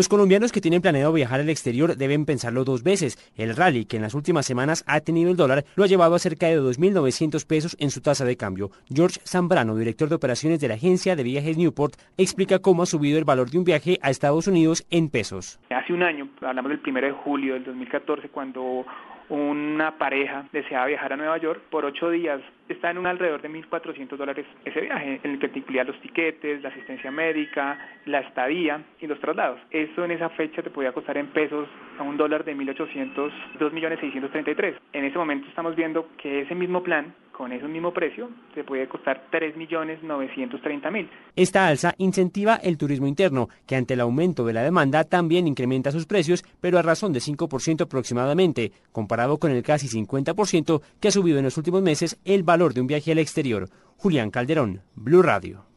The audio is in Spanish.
Los colombianos que tienen planeado viajar al exterior deben pensarlo dos veces. El rally, que en las últimas semanas ha tenido el dólar, lo ha llevado a cerca de 2.900 pesos en su tasa de cambio. George Zambrano, director de operaciones de la agencia de viajes Newport, explica cómo ha subido el valor de un viaje a Estados Unidos en pesos. Un año, hablamos del 1 de julio del 2014, cuando una pareja deseaba viajar a Nueva York por ocho días, está en un alrededor de 1.400 dólares ese viaje, en el que te incluía los tiquetes, la asistencia médica, la estadía y los traslados. Eso en esa fecha te podía costar en pesos a un dólar de 1.800, 2.633. En ese momento estamos viendo que ese mismo plan con ese mismo precio se puede costar 3.930.000. Esta alza incentiva el turismo interno, que ante el aumento de la demanda también incrementa sus precios, pero a razón de 5% aproximadamente, comparado con el casi 50% que ha subido en los últimos meses el valor de un viaje al exterior. Julián Calderón, Blue Radio.